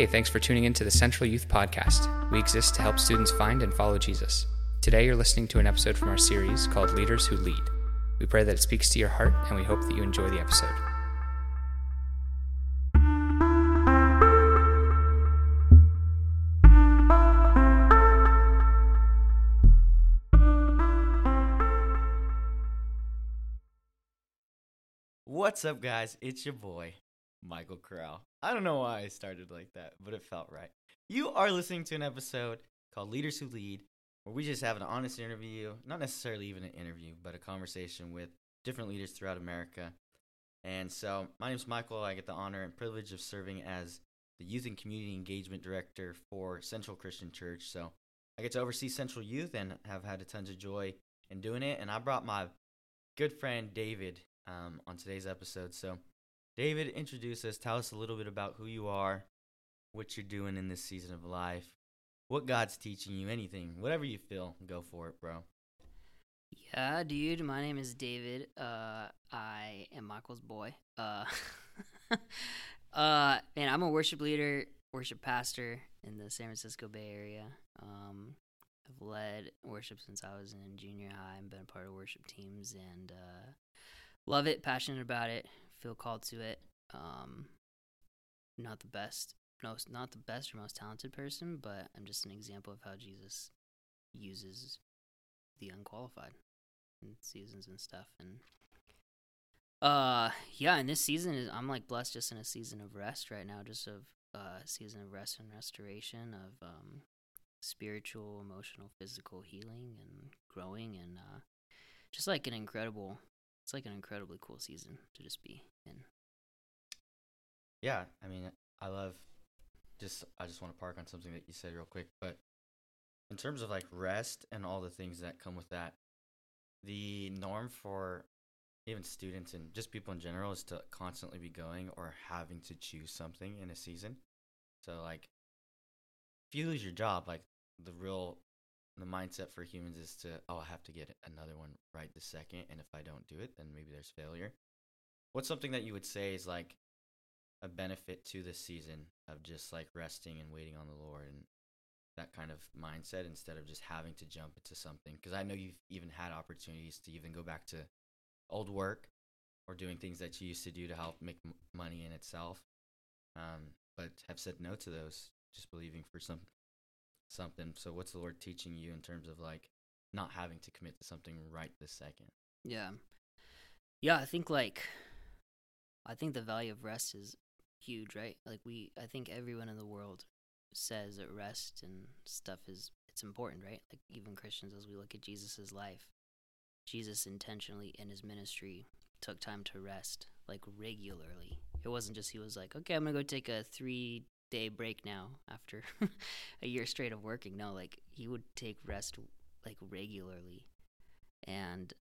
Hey, thanks for tuning in to the Central Youth Podcast. We exist to help students find and follow Jesus. Today, you're listening to an episode from our series called Leaders Who Lead. We pray that it speaks to your heart, and we hope that you enjoy the episode. What's up, guys? It's your boy, Michael Corral. I don't know why I started like that, but it felt right. You are listening to an episode called Leaders Who Lead, where we just have an honest interview, not necessarily even an interview, but a conversation with different leaders throughout America. And so, my name is Michael. I get the honor and privilege of serving as the Youth and Community Engagement Director for Central Christian Church. So, I get to oversee Central Youth and have had a tons of joy in doing it. And I brought my good friend David um, on today's episode. So, David, introduce us. Tell us a little bit about who you are, what you're doing in this season of life, what God's teaching you, anything, whatever you feel. Go for it, bro. Yeah, dude. My name is David. Uh, I am Michael's boy. Uh, uh, and I'm a worship leader, worship pastor in the San Francisco Bay Area. Um, I've led worship since I was in junior high and been a part of worship teams and uh, love it, passionate about it, feel called to it. Um, not the best, most not the best or most talented person, but I'm just an example of how Jesus uses the unqualified in seasons and stuff. And uh, yeah, and this season is I'm like blessed just in a season of rest right now, just of uh season of rest and restoration of um spiritual, emotional, physical healing and growing and uh just like an incredible it's like an incredibly cool season to just be in. Yeah, I mean, I love just I just want to park on something that you said real quick, but in terms of like rest and all the things that come with that, the norm for even students and just people in general is to constantly be going or having to choose something in a season. So like if you lose your job, like the real the mindset for humans is to oh I have to get another one right this second and if I don't do it then maybe there's failure. What's something that you would say is like a benefit to this season of just like resting and waiting on the Lord and that kind of mindset instead of just having to jump into something because I know you've even had opportunities to even go back to old work or doing things that you used to do to help make money in itself um, but have said no to those just believing for some something so what's the lord teaching you in terms of like not having to commit to something right this second Yeah. Yeah, I think like I think the value of rest is huge, right? Like we I think everyone in the world says that rest and stuff is it's important, right? Like even Christians as we look at Jesus' life, Jesus intentionally in his ministry took time to rest like regularly. It wasn't just he was like, "Okay, I'm going to go take a 3 day break now after a year straight of working." No, like he would take rest like regularly. And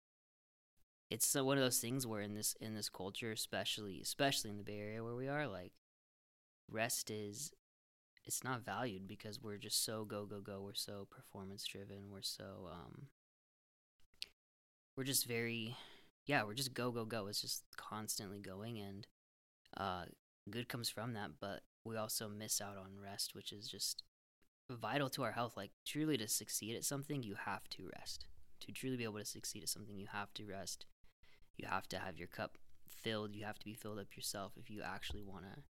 it's so one of those things where in this in this culture, especially especially in the Bay Area where we are, like rest is it's not valued because we're just so go go go. We're so performance driven. We're so um we're just very yeah, we're just go go go. It's just constantly going and uh good comes from that, but we also miss out on rest, which is just vital to our health. Like truly to succeed at something, you have to rest. To truly be able to succeed at something, you have to rest. You have to have your cup filled. You have to be filled up yourself if you actually want to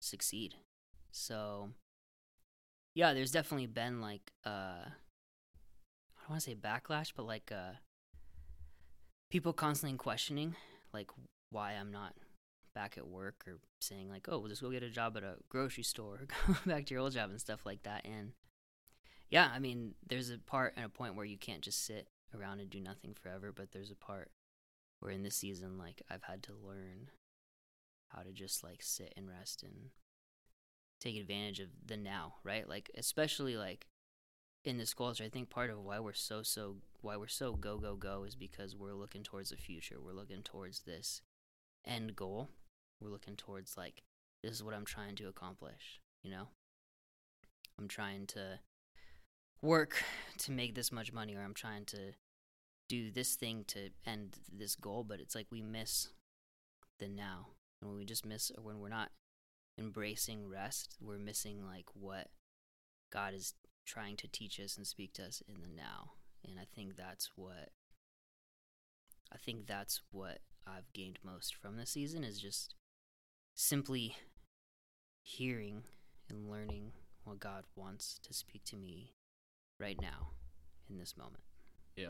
succeed. So, yeah, there's definitely been like uh, I don't want to say backlash, but like uh, people constantly questioning like why I'm not back at work or saying like, oh, we'll just go get a job at a grocery store, or go back to your old job and stuff like that. And yeah, I mean, there's a part and a point where you can't just sit around and do nothing forever, but there's a part where in this season, like, I've had to learn how to just like sit and rest and take advantage of the now, right? Like, especially like in this culture, I think part of why we're so, so, why we're so go, go, go is because we're looking towards the future. We're looking towards this end goal. We're looking towards like, this is what I'm trying to accomplish, you know? I'm trying to work to make this much money or I'm trying to do this thing to end this goal, but it's like we miss the now. And when we just miss or when we're not embracing rest, we're missing like what God is trying to teach us and speak to us in the now. And I think that's what I think that's what I've gained most from this season is just simply hearing and learning what God wants to speak to me right now in this moment. Yeah.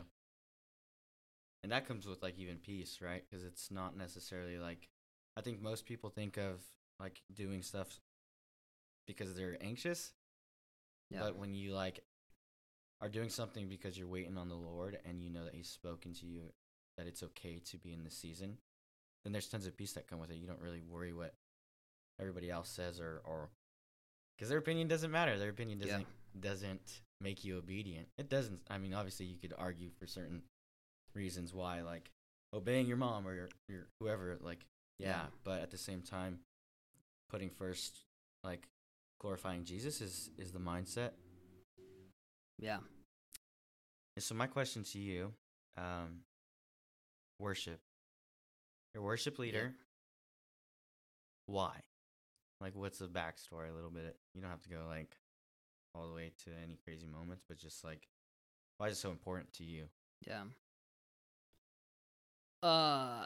And that comes with like even peace, right? Because it's not necessarily like I think most people think of like doing stuff because they're anxious, Yeah. but when you like are doing something because you're waiting on the Lord and you know that He's spoken to you that it's okay to be in the season, then there's tons of peace that come with it. You don't really worry what everybody else says or or because their opinion doesn't matter. Their opinion doesn't doesn't make you obedient. It doesn't. I mean, obviously, you could argue for certain reasons why, like obeying your mom or your, your whoever. Like, yeah, Yeah. but at the same time, putting first, like glorifying Jesus is is the mindset. yeah. And so my question to you, um, worship. Your worship leader. Why? Like, what's the backstory? A little bit. You don't have to go like all the way to any crazy moments, but just like, why is it so important to you? Yeah. Uh,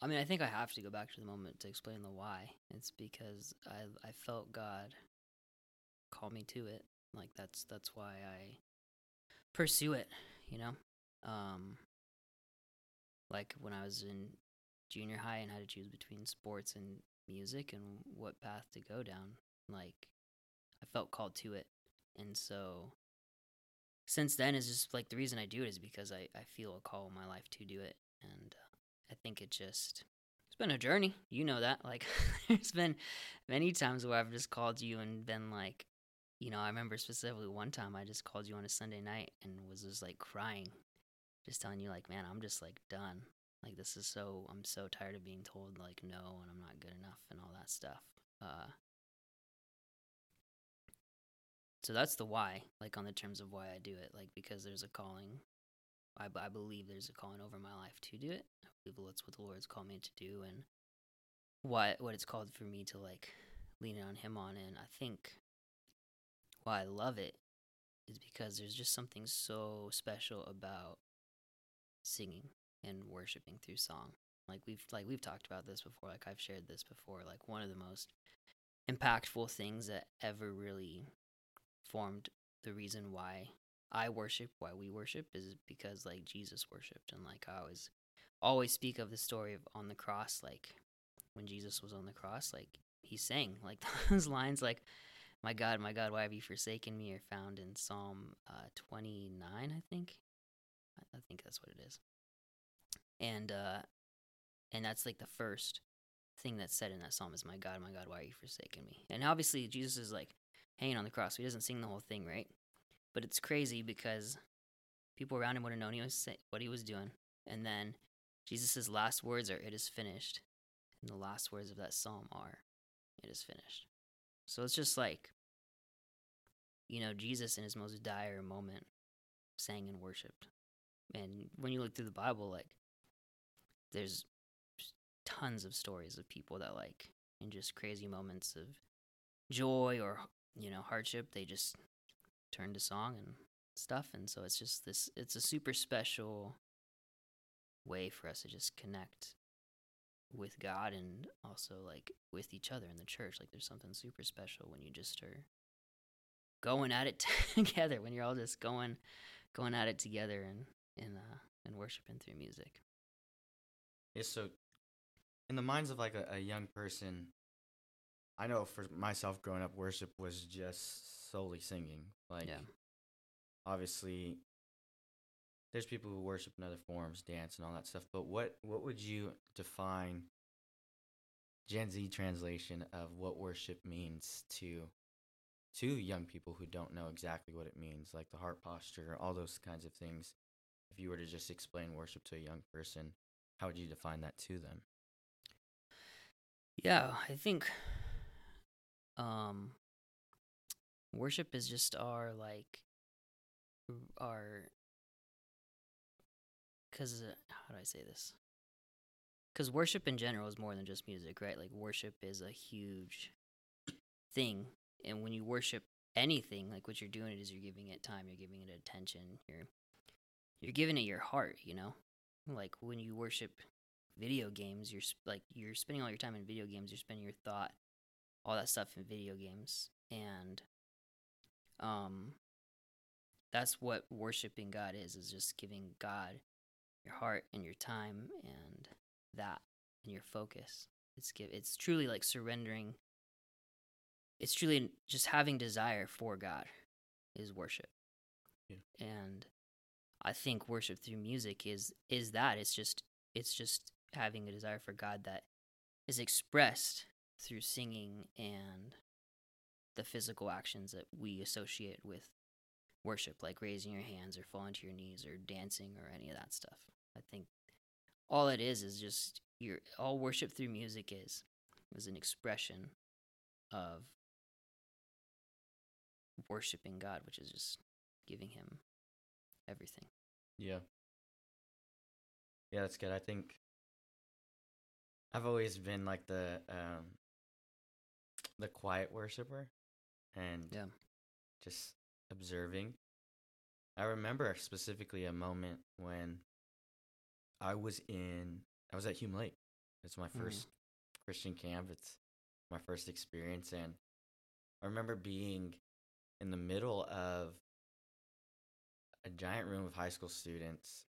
I mean, I think I have to go back to the moment to explain the why. It's because I I felt God call me to it. Like that's that's why I pursue it. You know, um, like when I was in junior high and had to choose between sports and music and what path to go down. Like, I felt called to it, and so since then is just like the reason I do it is because I, I feel a call in my life to do it. And uh, I think it just, it's been a journey. You know that. Like, there's been many times where I've just called you and been like, you know, I remember specifically one time I just called you on a Sunday night and was just like crying, just telling you, like, man, I'm just like done. Like, this is so, I'm so tired of being told, like, no, and I'm not good enough and all that stuff. Uh, so that's the why like on the terms of why i do it like because there's a calling I, I believe there's a calling over my life to do it i believe that's what the lord's called me to do and what what it's called for me to like lean on him on and i think why i love it is because there's just something so special about singing and worshiping through song like we've like we've talked about this before like i've shared this before like one of the most impactful things that ever really formed the reason why I worship, why we worship, is because like Jesus worshipped, and like I always, always speak of the story of on the cross, like when Jesus was on the cross, like he sang like those lines, like "My God, my God, why have you forsaken me?" are found in Psalm uh, twenty nine, I think. I, think that's what it is, and uh, and that's like the first thing that's said in that psalm is "My God, my God, why are you forsaken me?" And obviously Jesus is like hanging on the cross. So he doesn't sing the whole thing, right? But it's crazy because people around him would have known he was say- what he was doing. And then Jesus' last words are, It is finished. And the last words of that psalm are, It is finished. So it's just like, you know, Jesus in his most dire moment sang and worshiped. And when you look through the Bible, like, there's tons of stories of people that, like, in just crazy moments of joy or you know hardship they just turn to song and stuff. And so it's just this it's a super special way for us to just connect with god and also like with each other in the church. Like there's something super special when you just are going at it together when you're all just going going at it together and and uh and worshiping through music so in the minds of like a, a young person. I know for myself, growing up, worship was just solely singing. Like, yeah obviously, there's people who worship in other forms, dance and all that stuff. But what what would you define Gen Z translation of what worship means to to young people who don't know exactly what it means, like the heart posture, all those kinds of things? If you were to just explain worship to a young person, how would you define that to them? Yeah, I think um worship is just our like our cuz uh, how do I say this? Cuz worship in general is more than just music, right? Like worship is a huge thing. And when you worship anything, like what you're doing is you're giving it time, you're giving it attention, you're you're giving it your heart, you know? Like when you worship video games, you're like you're spending all your time in video games, you're spending your thought, all that stuff in video games. And um that's what worshiping God is, is just giving God your heart and your time and that and your focus. It's give it's truly like surrendering it's truly just having desire for God is worship. Yeah. And I think worship through music is is that it's just it's just having a desire for God that is expressed through singing and the physical actions that we associate with worship like raising your hands or falling to your knees or dancing or any of that stuff. I think all it is is just your all worship through music is is an expression of worshiping God, which is just giving him everything. Yeah. Yeah, that's good. I think I've always been like the um the quiet worshiper and Yeah. just observing. I remember specifically a moment when I was in I was at Hume Lake. It's my Mhm. 1st Christian camp. It's my first experience and I remember being in the middle of a giant room of high school students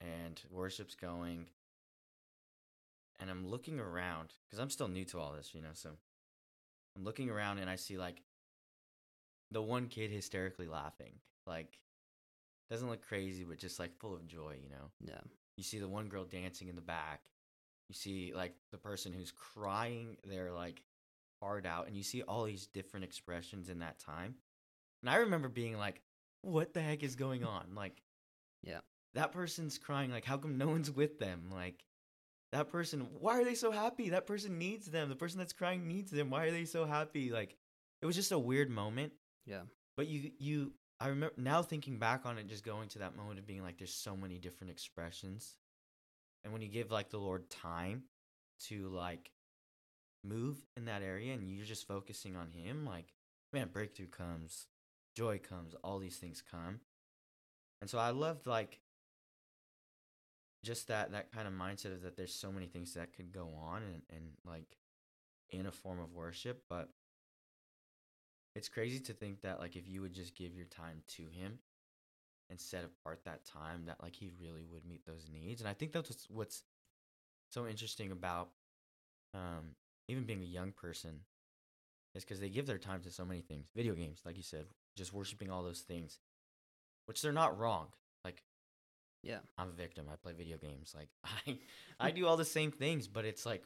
and worship's going and I'm looking around because I'm still new to all this, you know, so I'm looking around and I see like the one kid hysterically laughing. Like doesn't look crazy but just like full of joy, you know. Yeah. You see the one girl dancing in the back. You see like the person who's crying their like heart out and you see all these different expressions in that time. And I remember being like, what the heck is going on? Like Yeah. that person's crying like how come no one's with them? Like that person why are they so happy? That person needs them. The person that's crying needs them. Why are they so happy? Like it was just a weird moment. Yeah. But you you I remember now thinking back on it, just going to that moment of being like, there's so many different expressions, and when you give like the Lord time to like move in that area, and you're just focusing on Him, like man, breakthrough comes, joy comes, all these things come, and so I loved like just that that kind of mindset of that there's so many things that could go on and and like in a form of worship, but it's crazy to think that like if you would just give your time to him and set apart that time that like he really would meet those needs. And i think that's what's, so interesting about um even being a young person is because they give their time to so many things. Video games like you said just worshiping all those things which they're not wrong like Yeah. i'm a victim i play video games like i i do all the same things but it's like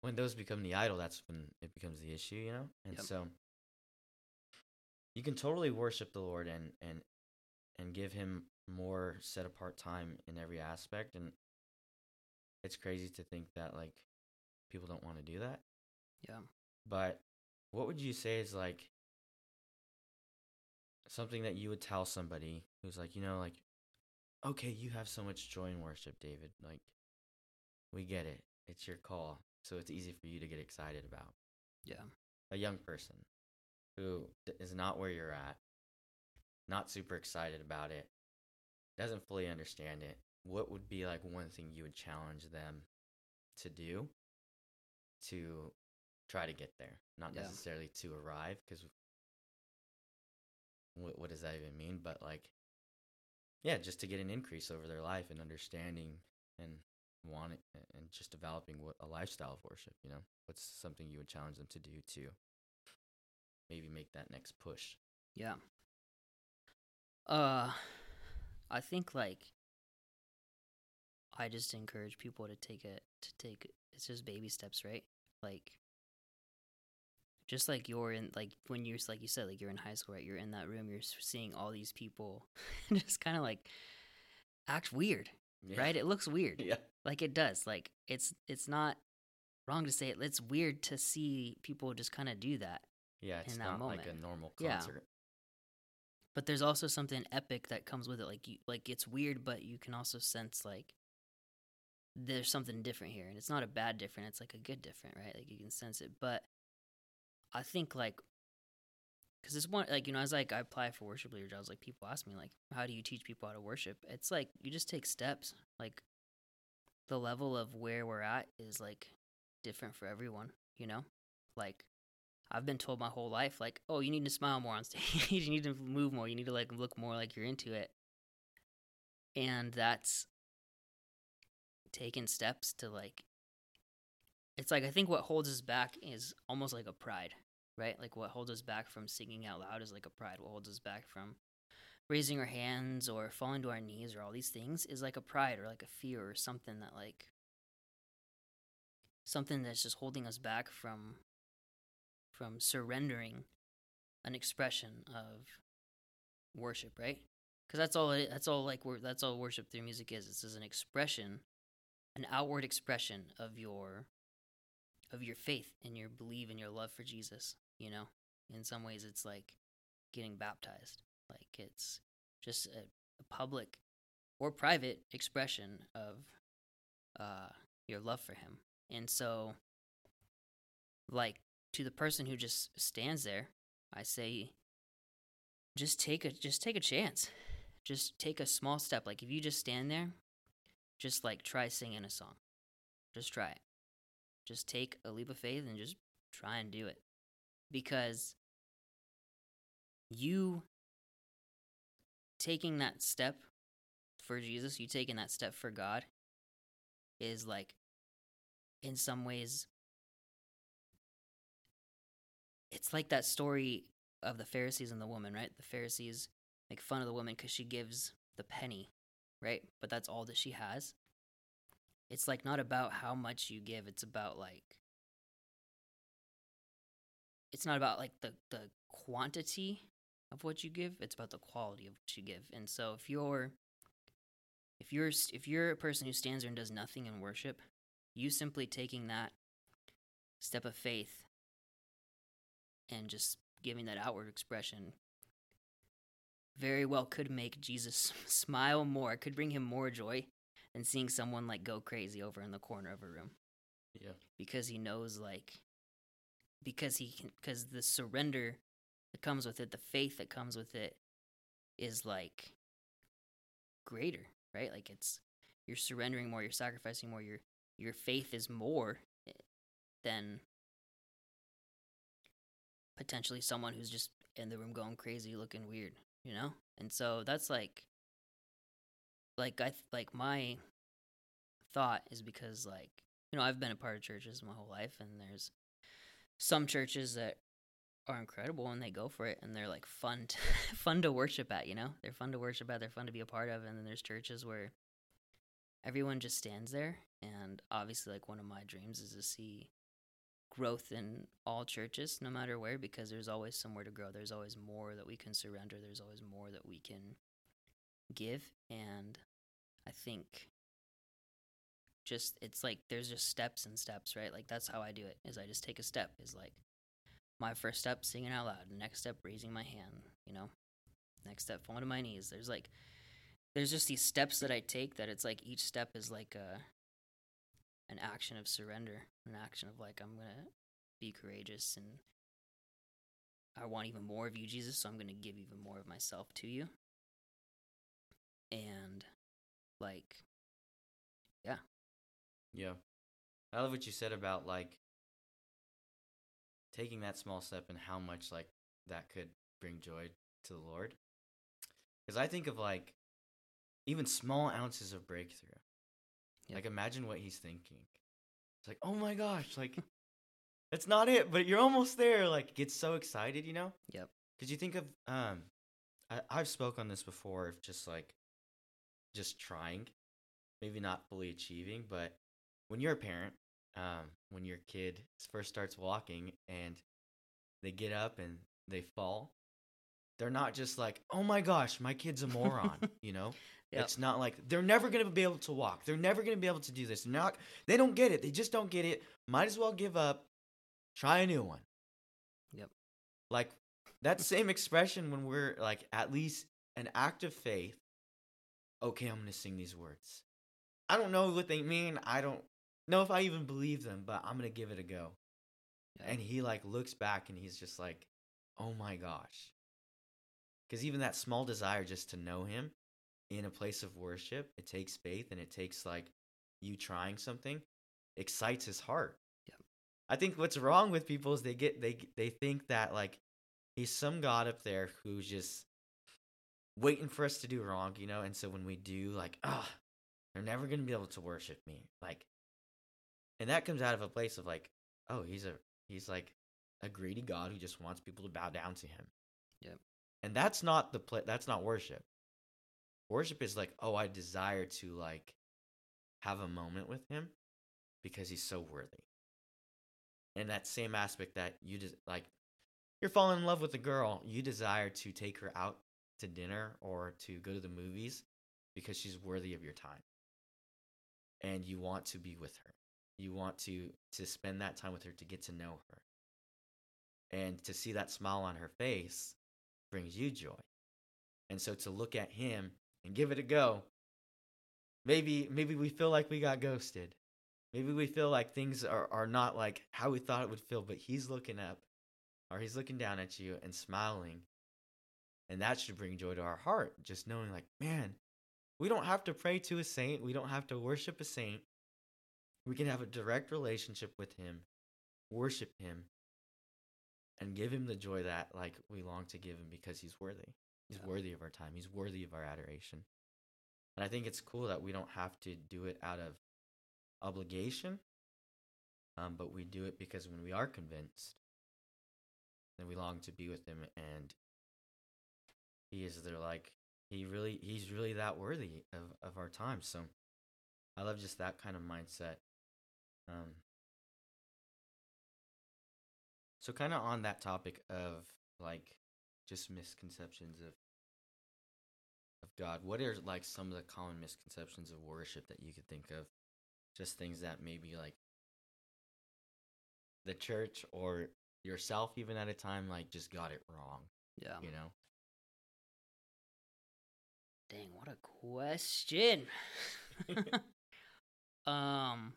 when those become the idol that's when it becomes the issue you know and Yep. so you can totally worship the lord and and and give him more set apart time in every aspect and it's crazy to think that like people don't want to do that Yeah. but what would you say is like something that you would tell somebody who's like you know like okay you have so much joy in worship david like we get it it's your call so it's easy for you to get excited about Yeah. a young person who is not where you're at, not super excited about it, doesn't fully understand it, what would be like one thing you would challenge them to do to try to get there? Not Yeah. necessarily to arrive, because what, what does that even mean? But like, yeah, just to get an increase over their life and understanding and wanting and just developing what a lifestyle of worship, you know? What's something you would challenge them to do to maybe make that next push? Yeah. Uh I think like I just encourage people to take it to take it's just baby steps, right? Like just like you're in like when you're like you said like you're in high school, right? You're in that room, you're seeing all these people just kind of like act weird, Yeah. right? It looks weird. Yeah. Like it does. Like it's it's not wrong to say it. It's weird to see people just kind of do that. Yeah, it's in that not like a moment. normal Yeah. but there's also something epic that comes with it like you like it's weird but you can also sense like there's something different here and it's not a bad different it's like a good different right like you can sense it but I think like because it's one like you know as like I apply for worship leader jobs, like people ask me like, how do you teach people how to worship? It's like you just take steps. Like the level of where we're at is like different for everyone. You know, like I've been told my whole life like, oh, you need to smile more on stage. you need to move more. You need to like look more like you're into it. And that's taking steps to like it's like I think what holds us back is almost like a pride, right? Like what holds us back from singing out loud is like a pride. What holds us back from raising our hands or falling to our knees or all these things is like a pride or like a fear or something that like something that's just holding us back from from surrendering an expression of worship, right? Because that's all it, that's all like that's all worship through music is. It's just an expression, an outward expression of your of your faith and your belief and your love for Jesus. You know, in some ways, it's like getting baptized. Like it's just a, a public or private expression of uh, your love for Him. And so, like to the person who just stands there, I say, just take a just take a chance. Just take a small step. Like if you just stand there, just like try singing a song. Just try it. Just take a leap of faith and just try and do it. Because you taking that step for Jesus, you taking that step for God is like in some ways it's like that story of the Pharisees and the woman, right? The Pharisees make fun of the woman because she gives the penny, right? But that's all that she has it's like not about how much you give it's about like it's not about like the the quantity of what you give it's about the quality of what you give. And so if you're if you're if you're a person who stands there and does nothing in worship you simply taking that step of faith and just giving that outward expression very well could make Jesus smile more, could bring him more joy and seeing someone like go crazy over in the corner of a room. Yeah. Because he knows like because he can because the surrender that comes with it, the faith that comes with it is like greater, right? Like it's you're surrendering more, you're sacrificing more, your your faith is more eh, than potentially someone who's just in the room going crazy looking weird, you know? And so that's like like I like my thought is because like you know I've been a part of churches my whole life, and there's some churches that are incredible and they go for it and they're like fun to, fun to worship at you know? They're fun to worship at they're fun to be a part of and then there's churches where everyone just stands there and obviously like one of my dreams is to see growth in all churches no matter where because there's always somewhere to grow there's always more that we can surrender there's always more that we can give and I think just it's like there's just steps and steps, right? Like that's how I do it. Is I just take a step. Is like my first step singing out loud, next step raising my hand, you know. Next step falling to my knees. There's like there's just these steps that I take that it's like each step is like a an action of surrender, an action of like I'm going to be courageous and I want even more of you, Jesus, so I'm going to give even more of myself to you. And like, yeah. Yeah. I love what you said about like taking that small step and how much like that could bring joy to the Lord. Because I think of like even small ounces of breakthrough. Yep. Like imagine what he's thinking. It's like, oh my gosh, like that's not it, but you're almost there. Like gets so excited, you know? Yep. Because you think of um I, I've spoke on this before of just like just trying, maybe not fully achieving, but when you're a parent, um, when your kid first starts walking and they get up and they fall, they're not just like, oh my gosh, my kid's a moron, you know? Yep. It's not like they're never gonna be able to walk. They're never gonna be able to do this. They're not they don't get it. They just don't get it. Might as well give up. Try a new one. Yep. Like that same expression when we're like at least an act of faith okay, I'm going to sing these words. I don't know what they mean. I don't know if I even believe them, but I'm going to give it a go. Yeah. And he like looks back and he's just like, "Oh my gosh." Cuz even that small desire just to know him in a place of worship, it takes faith and it takes like you trying something excites his heart. Yep. I think what's wrong with people is they get they they think that like he's some god up there who's just waiting for us to do wrong, you know? And so when we do like, ah, they're never going to be able to worship me. Like and that comes out of a place of like, oh, he's a he's like a greedy god who just wants people to bow down to him. Yep. And that's not the pla- that's not worship. Worship is like, oh, I desire to like have a moment with him because he's so worthy. And that same aspect that you just like you're falling in love with a girl, you desire to take her out to dinner or to go to the movies because she's worthy of your time. And you want to be with her. You want to to spend that time with her to get to know her. And to see that smile on her face brings you joy. And so to look at him and give it a go, maybe maybe we feel like we got ghosted. Maybe we feel like things are, are not like how we thought it would feel, but he's looking up or he's looking down at you and smiling. And that should bring joy to our heart, just knowing, like, man, we don't have to pray to a saint. We don't have to worship a saint. We can have a direct relationship with him, worship him, and give him the joy that, like, we long to give him because he's worthy. He's Yeah. worthy of our time, he's worthy of our adoration. And I think it's cool that we don't have to do it out of obligation, um, but we do it because when we are convinced, then we long to be with him, and he is there. Like he really, he's really that worthy of of our time. So I love just that kind of mindset. Um, so kind of on that topic of like just misconceptions of of God. What are like some of the common misconceptions of worship that you could think of? Just things that maybe like the church or yourself even at a time like just got it wrong, Yeah. you know? Dang, what a question. um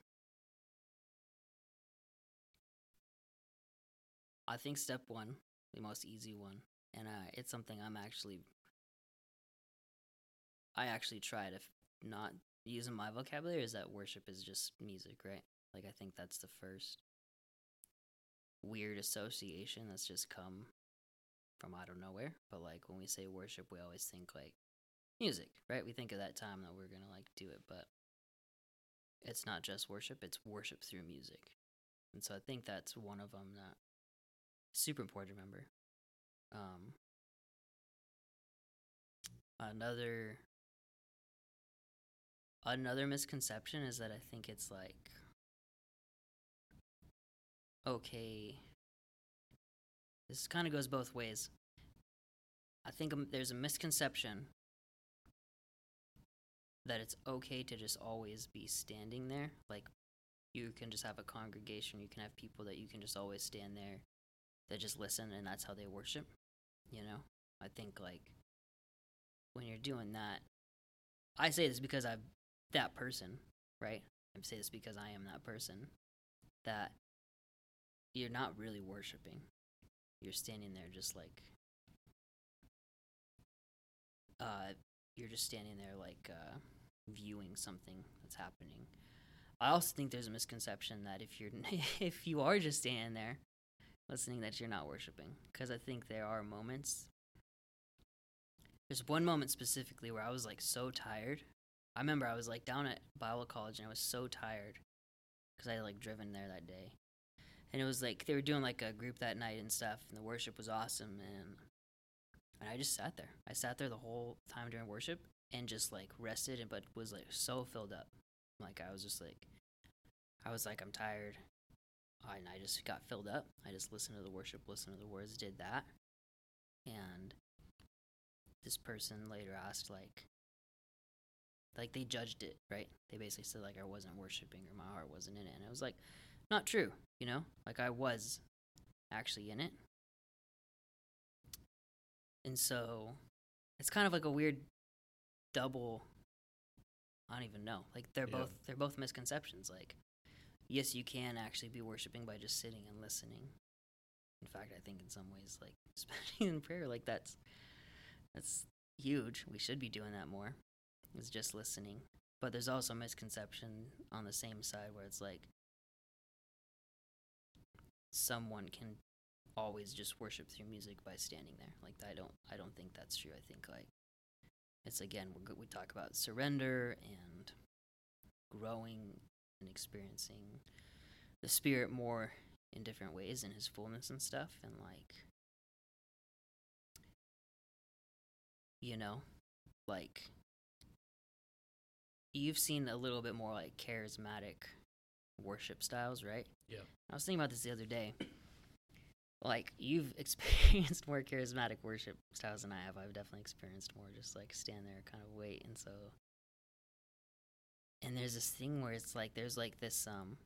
I think step 1, the most easy one, and uh, it's something I'm actually I actually try to f- not use in my vocabulary is that worship is just music, right? Like I think that's the first weird association that's just come from out of nowhere. But like when we say worship, we always think like music, right? We think of that time that we're gonna like do it, but it's not just worship; it's worship through music. And so I think that's one of them that super important to remember. Um, another another misconception is that I think it's like okay. This kind of goes both ways. I think um, there's a misconception that it's okay to just always be standing there. Like, you can just have a congregation, you can have people that you can just always stand there that just listen and that's how they worship. You know? I think, like, when you're doing that, I say this because I'm that person, right? I say this because I am that person, that you're not really worshiping. You're standing there just like uh, you're just standing there like uh, viewing something that's happening. I also think there's a misconception that if you're if you are just standing there listening, that you're not worshiping. Because I think there are moments. There's one moment specifically where I was like so tired. I remember I was like down at Bible college and I was so tired because I had like driven there that day, and it was like they were doing like a group that night and stuff, and the worship was awesome, and and I just sat there. I sat there the whole time during worship and just like rested and but was like so filled up. Like I was just like I was like I'm tired. And I just got filled up. I just listened to the worship, listened to the words, did that. And this person later asked like like they judged it, right? They basically said like I wasn't worshiping or my heart wasn't in it. And it was like not true, you know? Like I was actually in it. And so it's kind of like a weird double I don't even know. Like they're Yeah. both they're both misconceptions. Like yes, you can actually be worshiping by just sitting and listening. In fact, I think in some ways, like especially in prayer, like that's that's huge. We should be doing that more. It's just listening. But there's also a misconception on the same side where it's like someone can always just worship through music by standing there. Like I don't I don't think that's true. I think like it's again we we talk about surrender and growing and experiencing the spirit more in different ways in his fullness and stuff and like you know like you've seen a little bit more like charismatic worship styles right Yeah. i was thinking about this the other day like you've experienced more charismatic worship styles than i have. I've definitely experienced more just like stand there kind of wait. And so and there's this thing where it's like there's like this um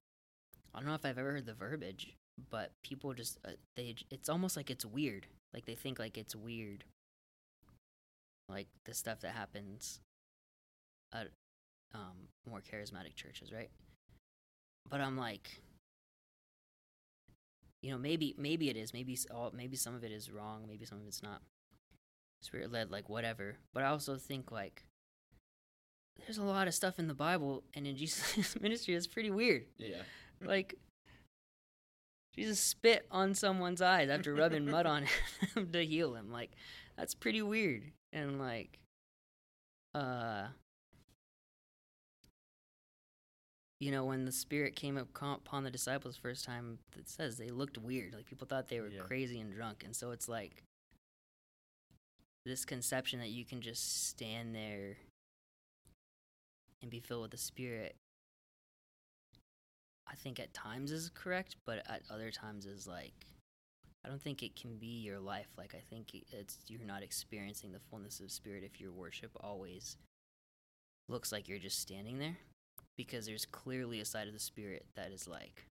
i don't know if i've ever heard the verbiage but people just uh, they it's almost like it's weird. Like they think like it's weird. Like the stuff that happens at um more charismatic churches right? But i'm like you know maybe maybe it is maybe all maybe some of it is wrong maybe some of it's not spirit led like whatever but i also think like there's a lot of stuff in the bible and in jesus ministry that's pretty weird Yeah. like Jesus spit on someone's eyes after rubbing mud on him to heal him. Like that's pretty weird. And like uh you know when the spirit came upon the disciples first time it says they looked weird like people thought they were Yeah. crazy and drunk and so it's like this conception that you can just stand there and be filled with the spirit I think at times is correct, but at other times is like I don't think it can be your life. Like I think it's you're not experiencing the fullness of spirit if your worship always looks like you're just standing there because there's clearly a side of the spirit that is like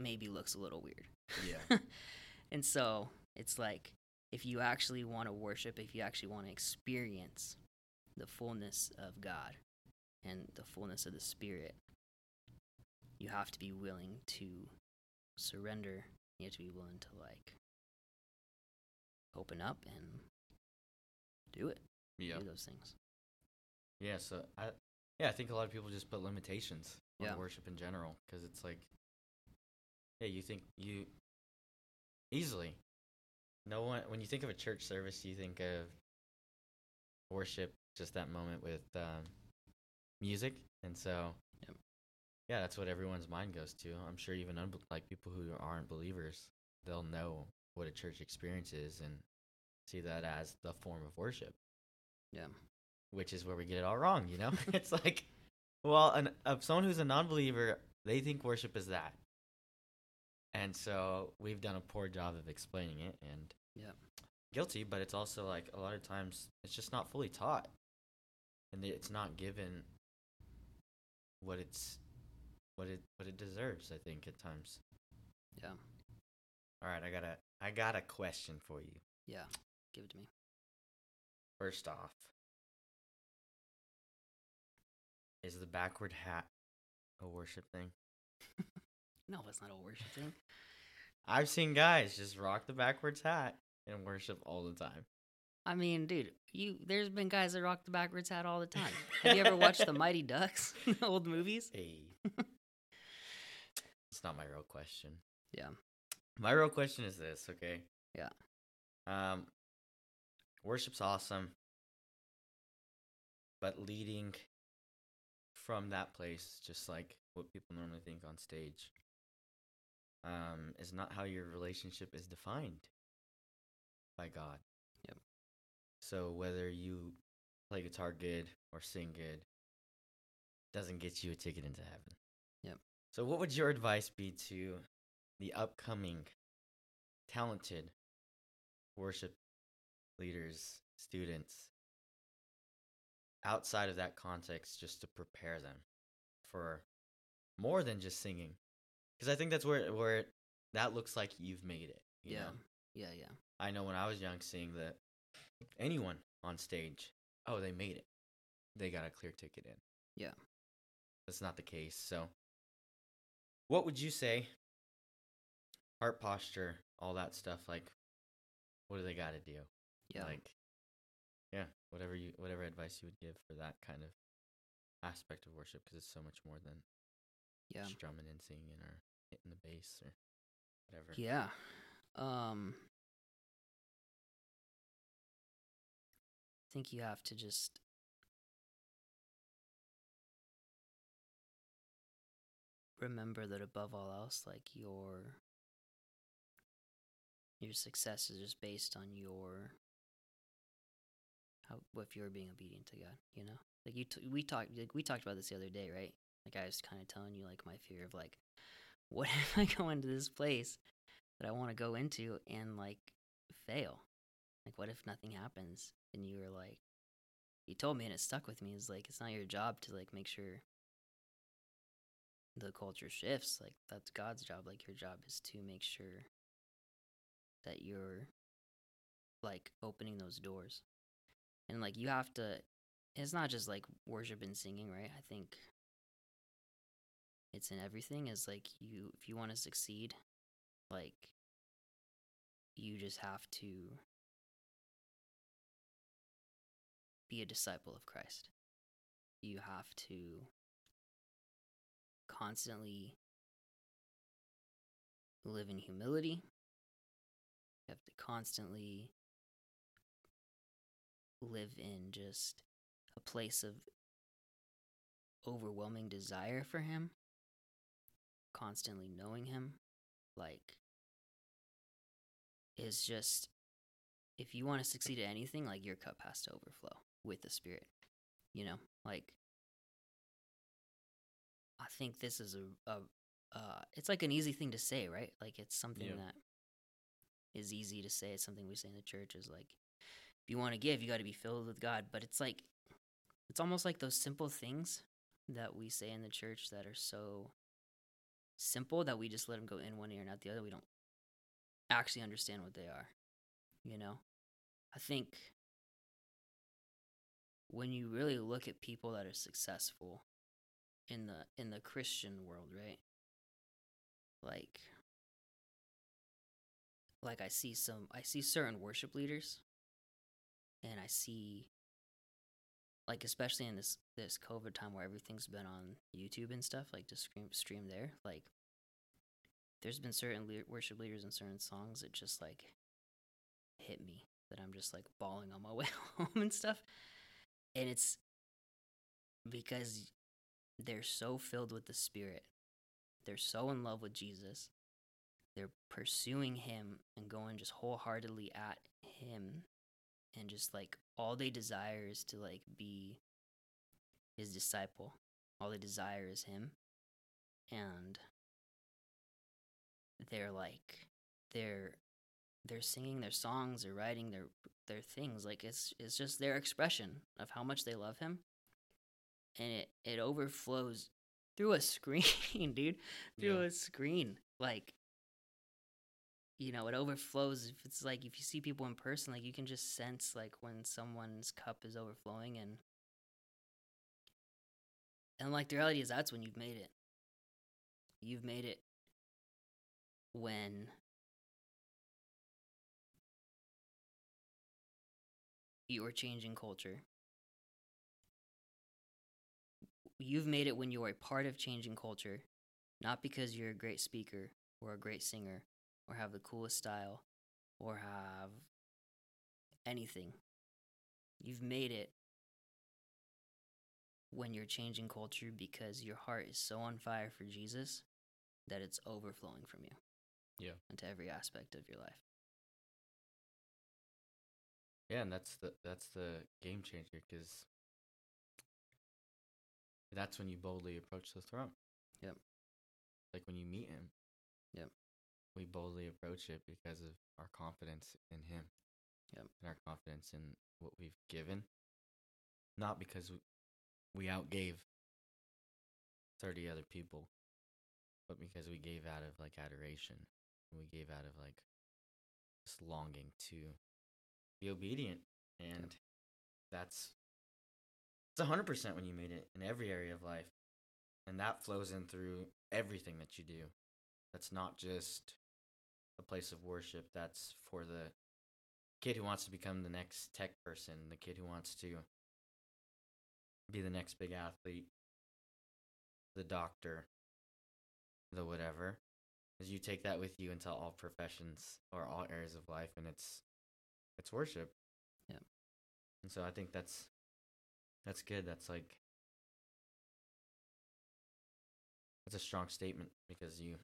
maybe looks a little weird. Yeah. and so it's like if you actually want to worship, if you actually want to experience the fullness of God and the fullness of the Spirit, you have to be willing to surrender. You have to be willing to like open up and do it. Yeah. Do those things. Yeah. So I, yeah, I think a lot of people just put limitations on Yeah. worship in general because it's like, yeah, you think you easily. No one when you think of a church service, you think of worship, just that moment with um, music, and so Yep. yeah, that's what everyone's mind goes to. I'm sure even unbe- like people who aren't believers, they'll know what a church experience is and see that as the form of worship Yeah. Which is where we get it all wrong. You know, it's like, well, an, uh, someone who's a non-believer, they think worship is that, and so we've done a poor job of explaining it, and Yeah. guilty. But it's also like a lot of times it's just not fully taught, and it's not given what it's what it what it deserves. I think at times. Yeah. All right, I got a I got a question for you. Yeah. Give it to me. First off, is the backward hat a worship thing? No, it's not a worship thing. I've seen guys just rock the backwards hat and worship all the time. I mean, dude, you there's been guys that rock the backwards hat all the time. Have you ever watched the Mighty Ducks, old movies? Hey. it's not my real question. Yeah. My real question is this, okay? Yeah. Um worship's awesome. But leading from that place, just like what people normally think on stage, um, is not how your relationship is defined by God. Yep. So whether you play guitar good or sing good doesn't get you a ticket into heaven. Yep. So what would your advice be to the upcoming talented worship leaders, students outside of that context just to prepare them for more than just singing? Because I think that's where where it, that looks like you've made it. You yeah. know? Yeah, yeah. I know when I was young, seeing that anyone on stage, oh, they made it. They got a clear ticket in. Yeah. that's not the case. So, what would you say? Heart posture, all that stuff. Like, what do they got to do? Yeah. Like, whatever you, whatever advice you would give for that kind of aspect of worship, because it's so much more than yeah. just drumming and singing or hitting the bass or whatever. Yeah. Um I think you have to just remember that above all else like your your success is just based on your how if you're being obedient to God, you know? Like you t- we talked like we talked about this the other day, right? Like I was kind of telling you like my fear of like what if I go into this place that I want to go into and like fail? Like, what if nothing happens? And you were like, you told me and it stuck with me. Is like, it's not your job to like make sure the culture shifts. Like, that's God's job. Like, your job is to make sure that you're like opening those doors. And like, you have to, it's not just like worship and singing, right? I think it's in everything is like you if you want to succeed like you just have to be a disciple of Christ you have to constantly live in humility you have to constantly live in just a place of overwhelming desire for him constantly knowing him like is just if you want to succeed at anything like your cup has to overflow with the spirit you know? Like i think this is a, a uh it's like an easy thing to say right? Like it's something Yeah. that is easy to say. It's something we say in the church is like if you want to give you got to be filled with god but it's like it's almost like those simple things that we say in the church that are so simple that we just let them go in one ear and out the other. We don't actually understand what they are. You know? I think when you really look at people that are successful in the in the Christian world, right? Like like I see some I see certain worship leaders and I see like especially in this this COVID time where everything's been on YouTube and stuff, like to stream stream there, like there's been certain le- worship leaders and certain songs that just like hit me that I'm just like bawling on my way home and stuff, and it's because they're so filled with the Spirit, they're so in love with Jesus, they're pursuing Him and going just wholeheartedly at Him and just like all they desire is to like be his disciple. All they desire is him. And they're like they're they're singing their songs they're writing their their things. Like it's it's just their expression of how much they love him. And it it overflows through a screen dude. Through Yeah. a screen. Like you know it overflows if it's like if you see people in person like you can just sense like when someone's cup is overflowing and and like the reality is that's when you've made it. You've made it when you are changing culture. You've made it when you are a part of changing culture not because you're a great speaker or a great singer or have the coolest style or have anything. You've made it when you're changing culture because your heart is so on fire for Jesus that it's overflowing from you. Yeah. Into every aspect of your life. Yeah, and that's the that's the game changer because that's when you boldly approach the throne. Yep. Like when you meet him. Yep. We boldly approach it because of our confidence in him. Yep. And our confidence in what we've given. Not because we, we outgave 30 other people, but because we gave out of like adoration. We gave out of like just longing to be obedient. And that's it's a hundred percent when you made it in every area of life. And that flows in through everything that you do. That's not just a place of worship, that's for the kid who wants to become the next tech person, the kid who wants to be the next big athlete, the doctor, the whatever. Is you take that with you into all professions or all areas of life and it's it's worship. Yeah. And so I think that's that's good. That's like that's a strong statement because you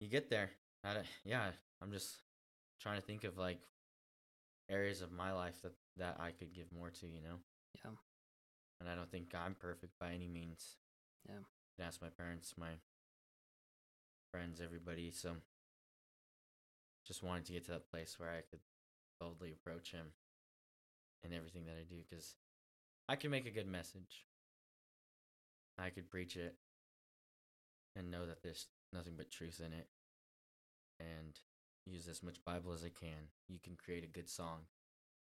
you get there. Yeah, I'm just trying to think of like areas of my life that that I could give more to, you know. Yeah. And I don't think I'm perfect by any means. Yeah. I ask my parents, my friends, everybody. So just wanted to get to that place where I could boldly approach him in everything that I do because I can make a good message. I could preach it and know that there's nothing but truth in it and use as much Bible as I can. You can create a good song,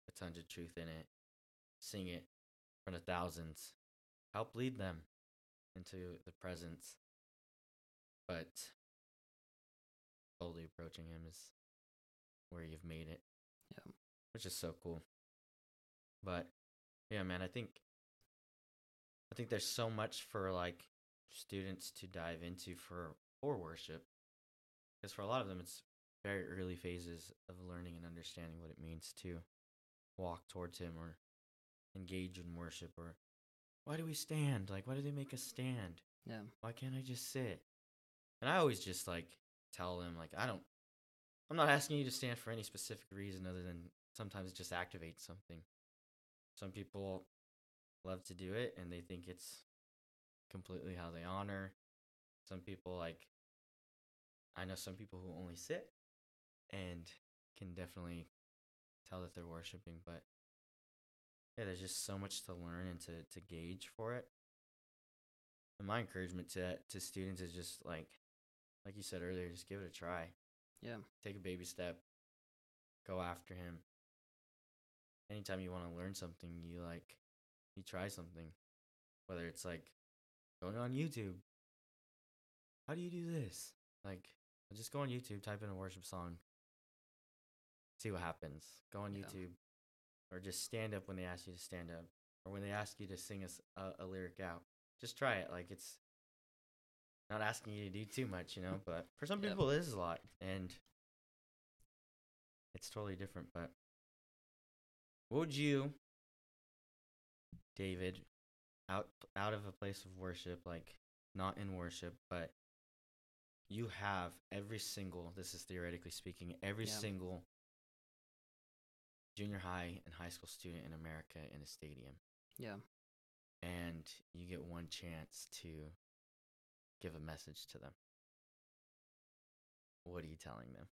a tons of truth in it, sing it in front of thousands, help lead them into the presence. But boldly approaching Him is where you've made it. Yeah. Which is so cool. But yeah, man, I think I think there's so much for like students to dive into for for worship. Because for a lot of them it's very early phases of learning and understanding what it means to walk towards him or engage in worship or why do we stand? Like why do they make us stand? Yeah. Why can't I just sit? And I always just like tell them like I don't I'm not asking you to stand for any specific reason other than sometimes it just activates something. Some people love to do it and they think it's completely how they honor. Some people like I know some people who only sit and can definitely tell that they're worshiping, but yeah, there's just so much to learn and to, to gauge for it. And my encouragement to to students is just like like you said earlier, just give it a try. Yeah. Take a baby step. Go after him. Anytime you want to learn something, you like you try something. Whether it's like going on YouTube. How do you do this? Like just go on YouTube, type in a worship song. See what happens. Go on Yeah. YouTube or just stand up when they ask you to stand up or when they ask you to sing a a lyric out. Just try it. Like it's not asking you to do too much, you know, but for some people it is a lot and it's totally different, but would you David out out of a place of worship like not in worship, but you have every single this is theoretically speaking, every Yeah. single junior high and high school student in America in a stadium Yeah. and you get one chance to give a message to them. What are you telling them?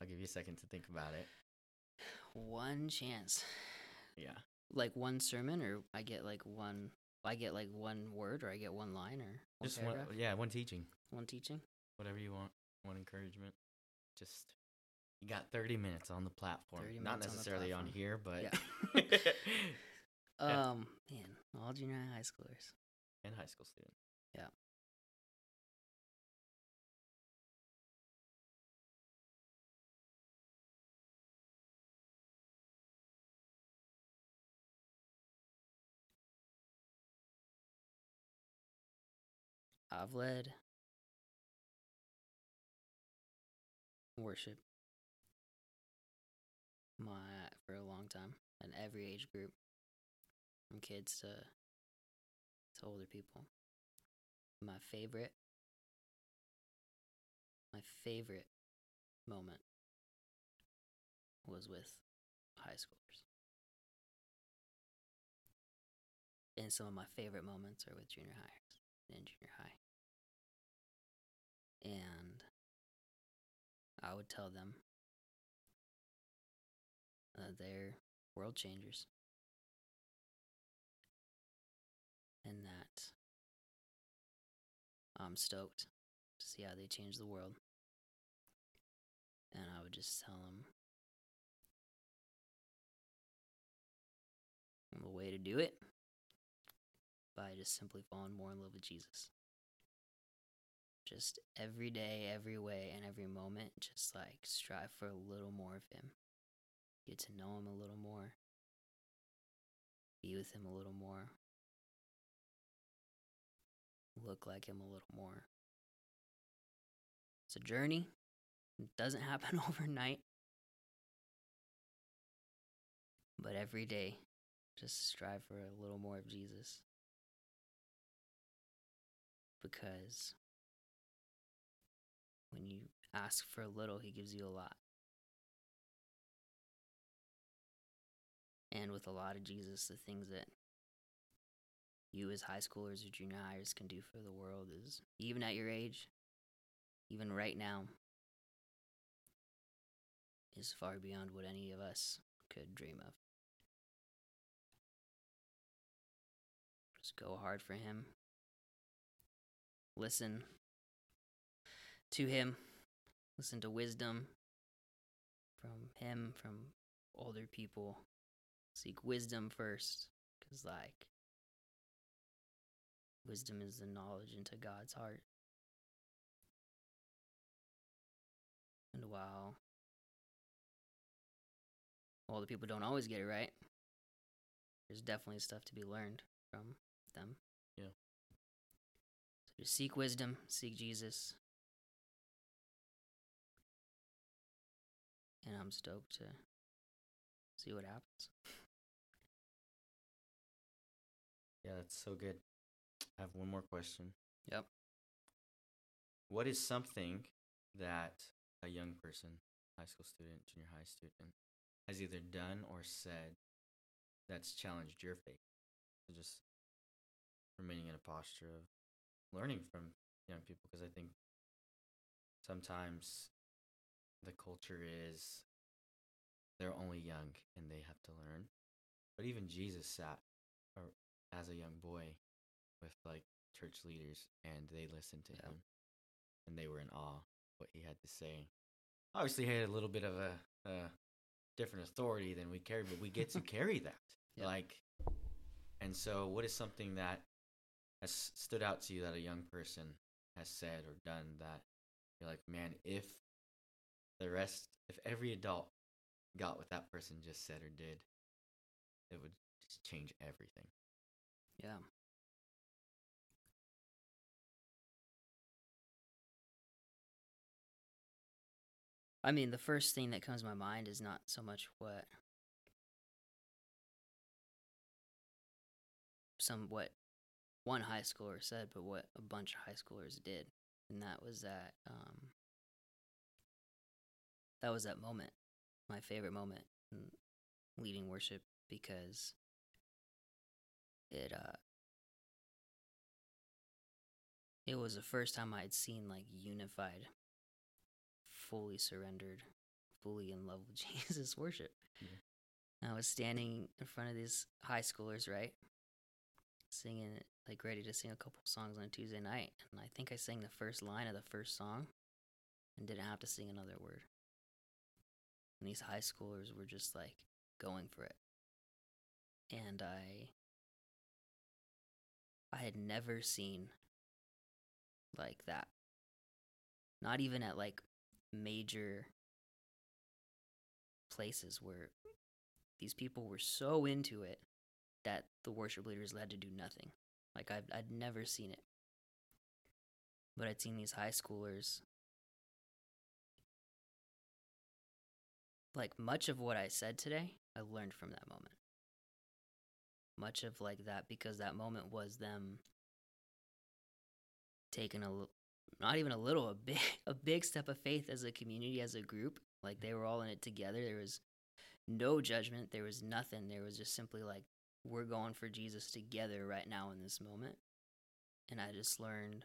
I'll give you a second to think about it. One chance. Yeah. Like one sermon, or I get like one. I get like one word, or I get one line, or one Just one yeah, one teaching. one teaching. Whatever you want. One encouragement. Just you got 30 minutes on the platform. Not minutes on necessarily on, here, but Yeah. Yeah. Um, man, all junior high, high schoolers. and high school students. Yeah. I've led worship my for a long time in every age group, from kids to to older people. My favorite, my favorite moment was with high schoolers. And some of my favorite moments are with junior highers and junior high. And I would tell them uh, they're world changers. And that I'm stoked to see how they change the world. And I would just tell them the way to do it by just simply falling more in love with Jesus. Just every day, every way, and every moment, just like strive for a little more of Him. Get to know Him a little more. Be with Him a little more. Look like Him a little more. It's a journey. It doesn't happen overnight. But every day, just strive for a little more of Jesus. Because when you ask for a little, He gives you a lot. And with a lot of Jesus, the things that you as high schoolers or junior highers can do for the world is even at your age, even right now, is far beyond what any of us could dream of. Just go hard for Him. Listen to Him. Listen to wisdom from Him, from older people. Seek wisdom first, because, like, wisdom is the knowledge into God's heart. And while all the people don't always get it right, there's definitely stuff to be learned from them. Yeah. So just seek wisdom, seek Jesus. And I'm stoked to see what happens. Yeah, that's so good. I have one more question. Yep. What is something that a young person, high school student, junior high student, has either done or said that's challenged your faith? So just remaining in a posture of learning from young people because I think sometimes the culture is they're only young and they have to learn. But even Jesus sat or as a young boy with like church leaders and they listened to Yeah. him and they were in awe what he had to say. Obviously he had a little bit of a, a different authority than we carry, but we get to carry that. Yeah. Like and so what is something that has stood out to you that a young person has said or done that you're like, man, if the rest, if every adult got what that person just said or did, it would just change everything. Yeah. I mean, the first thing that comes to my mind is not so much what some what one high schooler said, but what a bunch of high schoolers did, and that was that um, that was that moment, my favorite moment in leading worship because it uh it was the first time I had seen like unified, fully surrendered, fully in love with Jesus worship. Yeah. I was standing in front of these high schoolers, right? Singing, like ready to sing a couple songs on a Tuesday night. And I think I sang the first line of the first song and didn't have to sing another word. And these high schoolers were just like going for it. And I I had never seen like that. Not even at like major places where these people were so into it that the worship leaders had to do nothing. Like I'd, I'd never seen it. But I'd seen these high schoolers. Like much of what I said today, I learned from that moment. Much of like that because that moment was them taking a not even a little a big a big step of faith as a community as a group. Like they were all in it together. There was no judgment. There was nothing. There was just simply like we're going for jesus together right now in this moment. And i just learned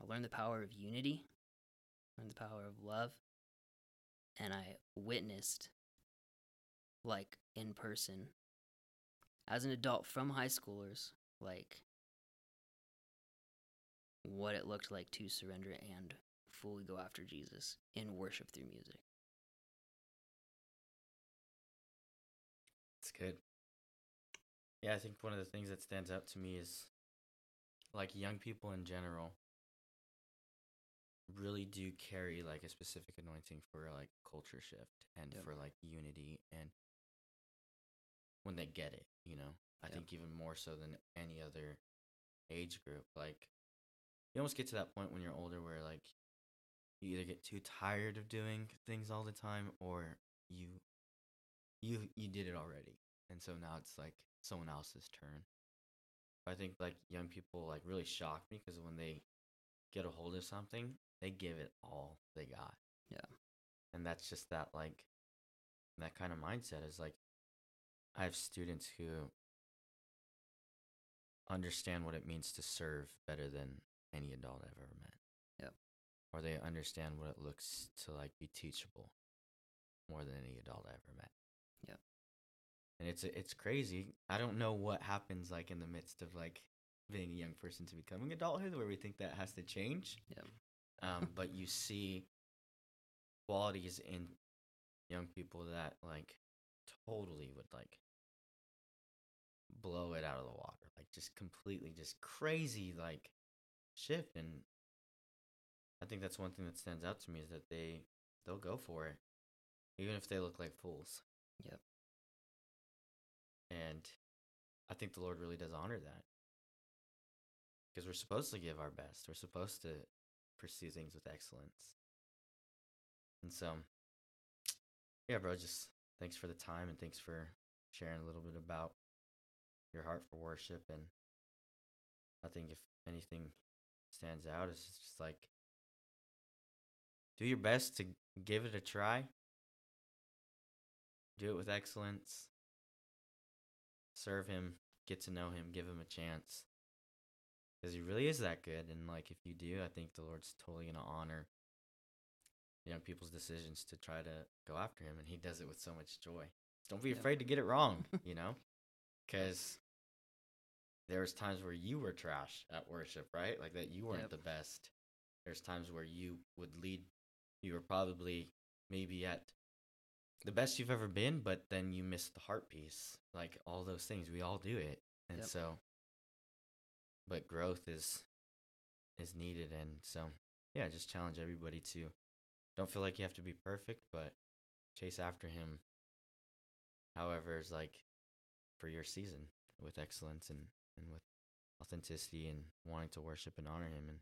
i learned the power of unity learned the power of love and i witnessed like in person as an adult from high schoolers like what it looked like to surrender and fully go after Jesus in worship through music. It's good. Yeah, I think one of the things that stands out to me is like young people in general really do carry like a specific anointing for like culture shift and Yep. for like unity and when they get it, you know. I Yep. think even more so than any other age group. Like you almost get to that point when you're older where like you either get too tired of doing things all the time or you you you did it already. And so now it's like someone else's turn. I think like young people like really shock me because when they get a hold of something, they give it all they got. Yeah. And that's just that like that kind of mindset is like I have students who understand what it means to serve better than any adult I've ever met. Yep. Or they understand what it looks to like be teachable more than any adult I ever met. Yep. And it's it's crazy. I don't know what happens like in the midst of like being a young person to becoming adulthood where we think that has to change. Yep. Um, but you see qualities in young people that like totally would like blow it out of the water like just completely just crazy like shift and i think that's one thing that stands out to me is that they they'll go for it even if they look like fools. Yep. and i think the lord really does honor that. Because we're supposed to give our best. We're supposed to pursue things with excellence. And so yeah bro just thanks for the time and thanks for sharing a little bit about your heart for worship. And i think if anything stands out it's just like do your best to give it a try. Do it with excellence. Serve him. Get to know him. Give him a chance because he really is that good and like if you do i think the lord's totally to honor young people's decisions to try to go after him and he does it with so much joy don't be Yep. afraid to get it wrong you know because there was times where you were trash at worship right like that you weren't Yep. the best there's times where you would lead you were probably maybe at the best you've ever been but then you missed the heart piece like all those things we all do it and Yep. so but growth is is needed and so yeah just challenge everybody to don't feel like you have to be perfect but chase after him. However is like for your season with excellence and and with authenticity and wanting to worship and honor him and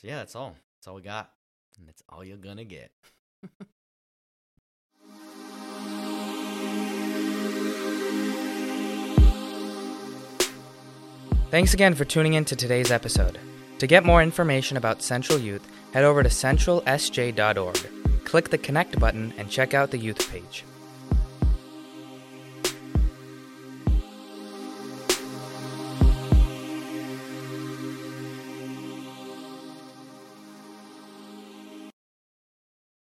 so yeah that's all. That's all we got and that's all you're gonna get Thanks again for tuning in to today's episode. To get more information about Central Youth, head over to centralsj.org. Click the Connect button and check out the youth page.